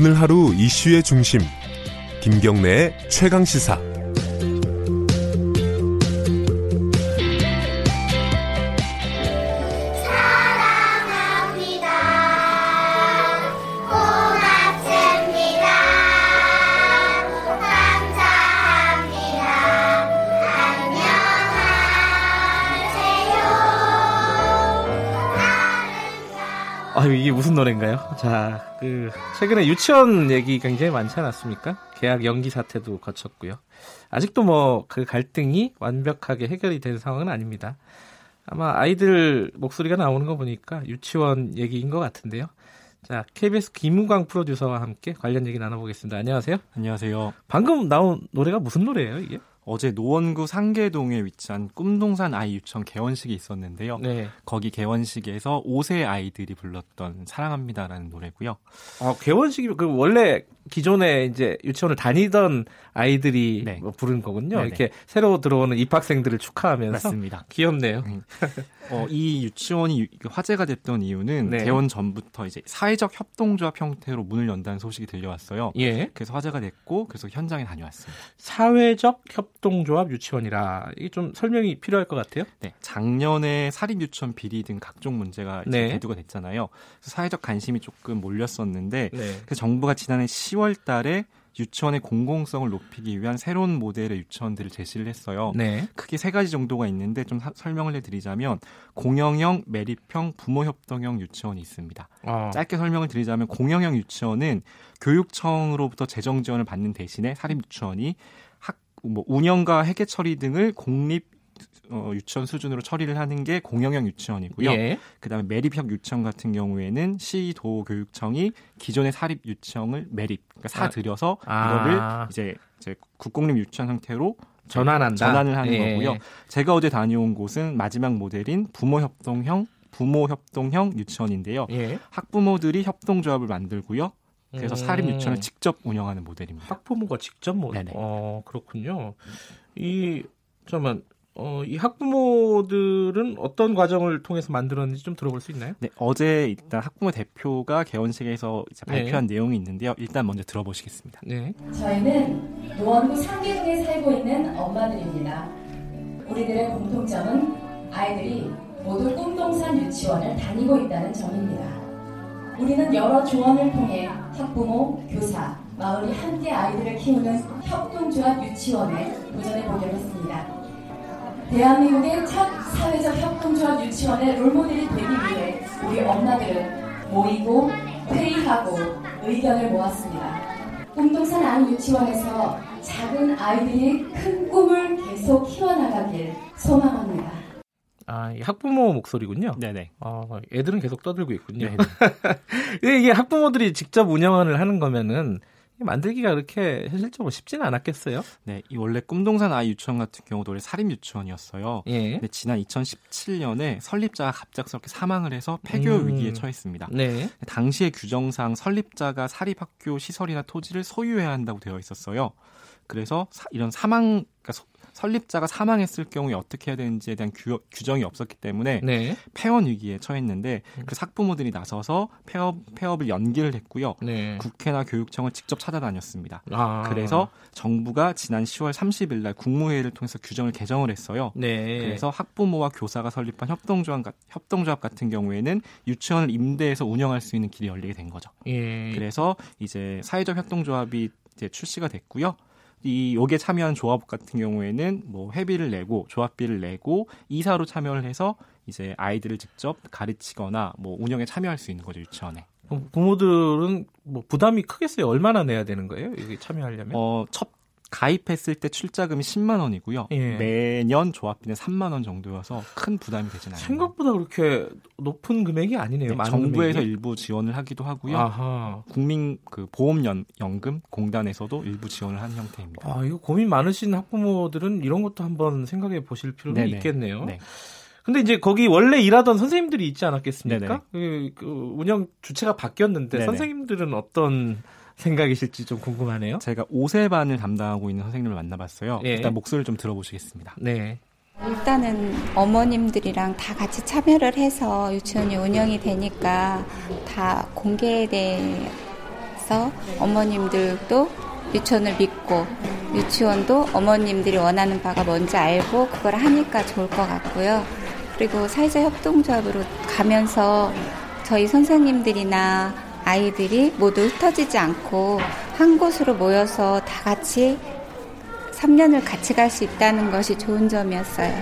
오늘 하루 이슈의 중심 김경래의 최강 시사 아 이게 무슨 노래인가요? 자, 그 최근에 유치원 얘기 굉장히 많지 않았습니까? 계약 연기 사태도 거쳤고요. 아직도 뭐 그 갈등이 완벽하게 해결이 된 상황은 아닙니다. 아마 아이들 목소리가 나오는 거 보니까 유치원 얘기인 것 같은데요. 자, KBS 김우광 프로듀서와 함께 관련 얘기 나눠보겠습니다. 안녕하세요. 안녕하세요. 방금 나온 노래가 무슨 노래예요, 이게? 어제 노원구 상계동에 위치한 꿈동산 아이 유치원 개원식이 있었는데요. 네. 거기 개원식에서 5세 아이들이 불렀던 사랑합니다라는 노래고요. 아, 개원식이 그 원래 기존에 이제 유치원을 다니던 아이들이 네. 뭐 부른 거군요. 네네. 이렇게 새로 들어오는 입학생들을 축하하면서 맞습니다. 귀엽네요. 어, 이 유치원이 유- 화제가 됐던 이유는 네. 개원 전부터 이제 사회적 협동조합 형태로 문을 연다는 소식이 들려왔어요. 예. 그래서 화제가 됐고 그래서 현장에 다녀왔습니다. 사회적 협 동조합 유치원이라 이게 좀 설명이 필요할 것 같아요. 네, 작년에 사립 유치원 비리 등 각종 문제가 이제 네. 대두가 됐잖아요. 그래서 사회적 관심이 조금 몰렸었는데 네. 그래서 정부가 지난해 10월 달에 유치원의 공공성을 높이기 위한 새로운 모델의 유치원들을 제시를 했어요. 네. 크게 세 가지 정도가 있는데 좀 사- 설명을 해드리자면 공영형, 매립형, 부모협동형 유치원이 있습니다. 어. 짧게 설명을 드리자면 공영형 유치원은 교육청으로부터 재정 지원을 받는 대신에 사립 유치원이 학, 뭐 운영과 회계 처리 등을 공립 어, 유치원 수준으로 처리를 하는 게 공영형 유치원이고요. 예. 그다음에 매립형 유치원 같은 경우에는 시도 교육청이 기존의 사립 유치원을 매립, 그러니까 사들여서 아. 이거를 이제 이제 국공립 유치원 형태로 전환한다. 전환을 하는 예. 거고요. 제가 어제 다녀온 곳은 마지막 모델인 부모 협동형 부모 협동형 유치원인데요. 예. 학부모들이 협동조합을 만들고요. 그래서 음. 사립 유치원을 직접 운영하는 모델입니다. 학부모가 직접 뭐 네네. 어, 그렇군요. 이 잠깐만 어, 이 학부모들은 어떤 과정을 통해서 만들었는지 좀 들어볼 수 있나요? 네, 어제 일단 학부모 대표가 개원식에서 이제 네. 발표한 내용이 있는데요. 일단 먼저 들어보시겠습니다. 네. 저희는 노원구 상계동에 살고 있는 엄마들입니다. 우리들의 공통점은 아이들이 모두 꿈동산 유치원을 다니고 있다는 점입니다. 우리는 여러 조언을 통해 학부모, 교사, 마을이 함께 아이들을 키우는 협동조합 유치원에 도전해 보기로 했습니다. 대한민국의 첫 사회적 협동조합 유치원의 롤모델이 되기 위해 우리 엄마들은 모이고 회의하고 의견을 모았습니다. 꿈동산 아이 유치원에서 작은 아이들이 큰 꿈을 계속 키워나가길 소망합니다. 아, 이 학부모 목소리군요. 네네. 어, 애들은 계속 떠들고 있군요. 이게 학부모들이 직접 운영을 하는 거면은 만들기가 그렇게 현실적으로 쉽지는 않았겠어요? 네, 이 원래 꿈동산 아이 유치원 같은 경우도 원래 사립 유치원이었어요. 예. 근데 지난 2017년에 설립자가 갑작스럽게 사망을 해서 폐교 음. 위기에 처했습니다. 네. 당시의 규정상 설립자가 사립학교 시설이나 토지를 소유해야 한다고 되어 있었어요. 그래서 사- 이런 사망, 그러니까 서- 설립자가 사망했을 경우에 어떻게 해야 되는지에 대한 규, 규정이 없었기 때문에 네. 폐원 위기에 처했는데 그 학부모들이 나서서 폐업, 폐업을 연기를 했고요. 네. 국회나 교육청을 직접 찾아다녔습니다. 아. 그래서 정부가 지난 10월 30일 날 국무회의를 통해서 규정을 개정을 했어요. 네. 그래서 학부모와 교사가 설립한 협동조합, 같- 협동조합 같은 경우에는 유치원을 임대해서 운영할 수 있는 길이 열리게 된 거죠. 예. 그래서 이제 사회적 협동조합이 이제 출시가 됐고요. 이 여기에 참여한 조합 같은 경우에는 뭐 회비를 내고 조합비를 내고 이사로 참여를 해서 이제 아이들을 직접 가르치거나 뭐 운영에 참여할 수 있는 거죠 유치원에. 부모들은 뭐 부담이 크겠어요. 얼마나 내야 되는 거예요? 여기 참여하려면? 어, 첫 가입했을 때 출자금이 10만 원이고요. 예. 매년 조합비는 3만 원 정도여서 큰 부담이 되진 않아요. 생각보다 그렇게 높은 금액이 아니네요. 네, 정부에서 금액이. 일부 지원을 하기도 하고요. 아하. 국민 그 보험 연금 공단에서도 일부 지원을 한 형태입니다. 아, 이거 고민 많으신 학부모들은 이런 것도 한번 생각해 보실 필요는 네네. 있겠네요. 네. 근데 이제 거기 원래 일하던 선생님들이 있지 않았겠습니까? 그, 그 운영 주체가 바뀌었는데 네네. 선생님들은 어떤 생각이실지 좀 궁금하네요. 제가 5세반을 담당하고 있는 선생님을 만나봤어요. 예. 일단 목소리를 좀 들어보시겠습니다. 네. 일단은 어머님들이랑 다 같이 참여를 해서 유치원이 운영이 되니까 다 공개돼서 가서 어머님들도 유치원을 믿고 유치원도 어머님들이 원하는 바가 뭔지 알고 그걸 하니까 좋을 것 같고요. 그리고 사회자 협동조합으로 가면서 저희 선생님들이나 아이들이 모두 흩어지지 않고 한 곳으로 모여서 다 같이 3년을 같이 갈 수 있다는 것이 좋은 점이었어요.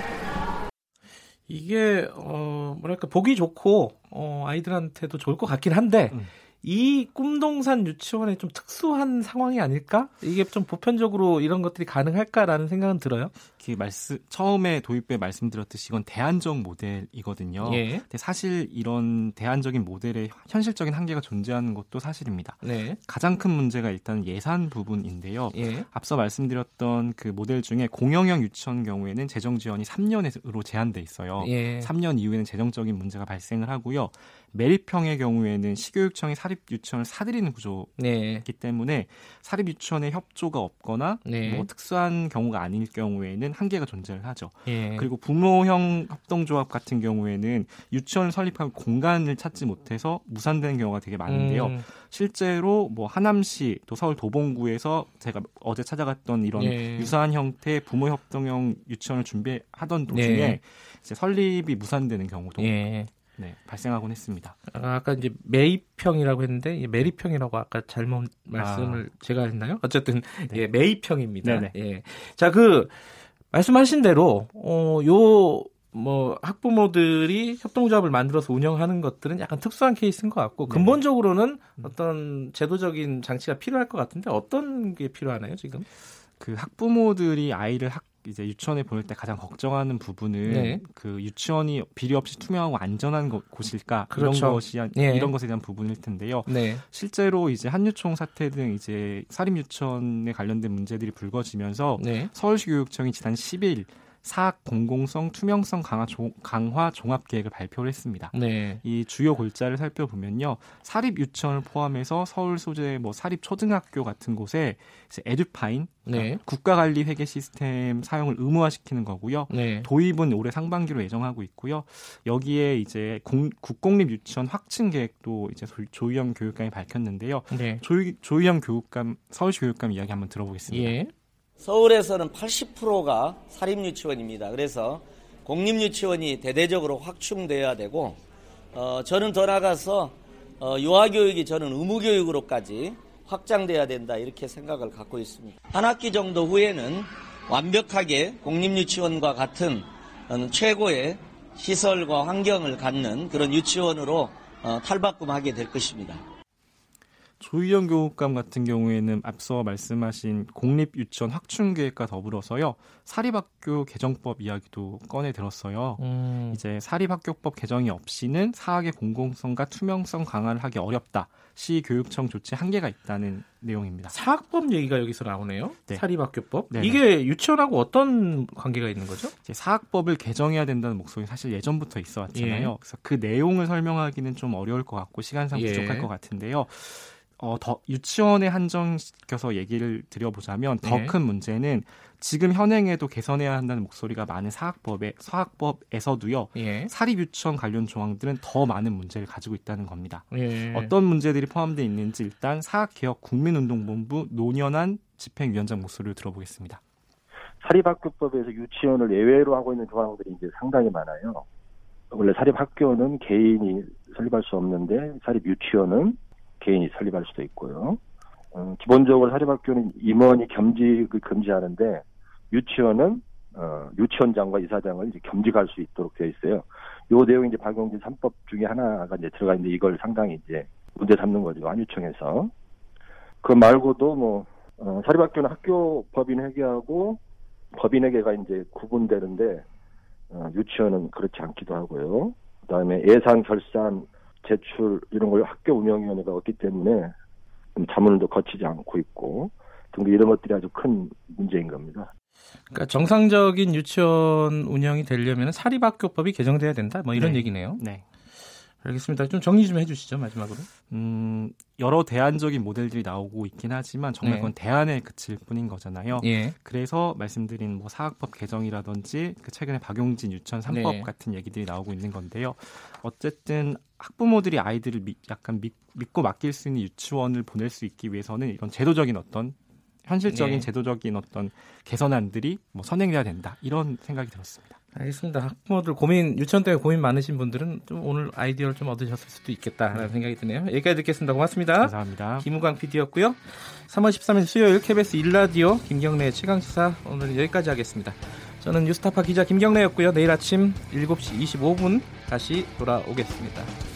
이게 어 뭐랄까 보기 좋고 어 아이들한테도 좋을 것 같긴 한데 음. 이 꿈동산 유치원의 좀 특수한 상황이 아닐까? 이게 좀 보편적으로 이런 것들이 가능할까라는 생각은 들어요. 그 말씀 처음에 도입부에 말씀드렸듯이 이건 대안적 모델이거든요. 예. 근데 사실 이런 대안적인 모델에 현실적인 한계가 존재하는 것도 사실입니다. 네. 가장 큰 문제가 일단 예산 부분인데요. 예. 앞서 말씀드렸던 그 모델 중에 공영형 유치원 경우에는 재정 지원이 3년으로 제한돼 있어요. 예. 3년 이후에는 재정적인 문제가 발생을 하고요. 매립형의 경우에는 시교육청이 사립 유치원을 사들이는 구조이기 네. 때문에 사립 유치원의 협조가 없거나 네. 뭐 특수한 경우가 아닐 경우에는 한계가 존재를 하죠. 예. 그리고 부모형 협동조합 같은 경우에는 유치원을 설립할 공간을 찾지 못해서 무산되는 경우가 되게 많은데요. 음, 실제로 뭐 하남시 또 서울 도봉구에서 제가 어제 찾아갔던 이런 예. 유사한 형태의 부모 협동형 유치원을 준비하던 도중에 네. 이제 설립이 무산되는 경우도 예. 네, 발생하곤 했습니다. 아, 아까 이제 매입형이라고 했는데 이 매립형이라고 아까 잘못 말씀을 제가 했나요? 어쨌든 네. 예, 매입형입니다. 네네. 예. 자, 그 말씀하신 대로 어 요 뭐 학부모들이 협동조합을 만들어서 운영하는 것들은 약간 특수한 케이스인 것 같고 네. 근본적으로는 음. 어떤 제도적인 장치가 필요할 것 같은데 어떤 게 필요하나요 지금? 그 학부모들이 아이를 학 이제 유치원에 보낼 때 가장 걱정하는 부분은 네. 그 유치원이 비리 없이 투명하고 안전한 곳- 곳일까 그렇죠. 이런 것이 한- 예. 이런 것에 대한 부분일 텐데요. 네. 실제로 이제 한유총 사태 등 이제 사립 유치원에 관련된 문제들이 불거지면서 네. 서울시 교육청이 지난 10일 사학 공공성 투명성 강화, 조- 강화 종합 계획을 발표를 했습니다. 네. 이 주요 골자를 살펴보면요. 사립 유치원을 포함해서 서울 소재 뭐 사립 초등학교 같은 곳에 에듀파인 그러니까 네. 국가관리 회계 시스템 사용을 의무화시키는 거고요. 네. 도입은 올해 상반기로 예정하고 있고요. 여기에 이제 공- 국공립 유치원 확충 계획도 이제 조- 조희영 교육감이 밝혔는데요. 네. 조희, 조희영 교육감 서울시 교육감 이야기 한번 들어보겠습니다. 예. 서울에서는 80%가 사립유치원입니다. 그래서 공립유치원이 대대적으로 확충돼야 되고 어, 저는 더 나가서 어, 유아교육이 저는 의무교육으로까지 확장돼야 된다 이렇게 생각을 갖고 있습니다. 한 학기 정도 후에는 완벽하게 공립유치원과 같은 어, 최고의 시설과 환경을 갖는 그런 유치원으로 어, 탈바꿈하게 될 것입니다. 조희영 교육감 같은 경우에는 앞서 말씀하신 공립 유치원 확충 계획과 더불어서요. 사립학교 개정법 이야기도 꺼내 들었어요. 음. 이제 사립학교법 개정이 없이는 사학의 공공성과 투명성 강화를 하기 어렵다. 시 교육청 조치 한계가 있다는 내용입니다. 사학법 얘기가 여기서 나오네요. 네. 사립학교법. 네네. 이게 유치원하고 어떤 관계가 있는 거죠? 이제 사학법을 개정해야 된다는 목소리 사실 예전부터 있어 왔잖아요. 예. 그래서 그 내용을 설명하기는 좀 어려울 것 같고 시간상 예. 부족할 것 같은데요. 어, 더 유치원에 한정시켜서 얘기를 드려보자면 더 네. 큰 문제는 지금 현행에도 개선해야 한다는 목소리가 많은 사학법에 사학법에서도요. 예. 사립 유치원 관련 조항들은 더 많은 문제를 가지고 있다는 겁니다. 예. 어떤 문제들이 포함되어 있는지 일단 사학개혁 국민운동본부 노년한 집행위원장 목소리를 들어보겠습니다. 사립학교법에서 유치원을 예외로 하고 있는 조항들이 이제 상당히 많아요. 원래 사립학교는 개인이 설립할 수 없는데 사립 유치원은 개인이 설립할 수도 있고요. 어, 기본적으로 사립학교는 임원이 겸직을 금지하는데 유치원은 어, 유치원장과 이사장을 이제 겸직할 수 있도록 되어 있어요. 요 내용이 이제 박용진 3법 중에 하나가 이제 들어가 있는데 이걸 상당히 이제 문제 삼는 거죠. 안유청에서. 그 말고도 뭐 어, 사립학교는 학교 법인 회계하고 법인에게가 이제 구분되는데 어, 유치원은 그렇지 않기도 하고요. 그 다음에 예산 결산 제출 이런 걸 학교 운영위원회가 없기 때문에 좀 자문도 거치지 않고 있고 등등 이런 것들이 아주 큰 문제인 겁니다. 그러니까 정상적인 유치원 운영이 되려면 사립학교법이 개정돼야 된다. 뭐 이런 네. 얘기네요. 네. 알겠습니다. 좀 정리 좀 해주시죠 마지막으로. 음, 여러 대안적인 모델들이 나오고 있긴 하지만 정말 네. 그건 대안에 그칠 뿐인 거잖아요. 예. 그래서 말씀드린 뭐 사학법 개정이라든지 그 최근에 박용진 유치원 3법 네. 같은 얘기들이 나오고 있는 건데요. 어쨌든 학부모들이 아이들을 미- 약간 믿, 믿고 맡길 수 있는 유치원을 보낼 수 있기 위해서는 이런 제도적인 어떤 현실적인 네. 제도적인 어떤 개선안들이 뭐 선행돼야 된다 이런 생각이 들었습니다. 알겠습니다. 학부모들 고민 유치원 때문에 고민 많으신 분들은 좀 오늘 아이디어를 좀 얻으셨을 수도 있겠다라는 생각이 드네요. 여기까지 듣겠습니다. 고맙습니다. 감사합니다. 김우광 PD였고요. 3월 13일 수요일 KBS 일라디오 김경래 최강시사 오늘 여기까지 하겠습니다. 저는 뉴스타파 기자 김경래였고요. 내일 아침 7시 25분 다시 돌아오겠습니다.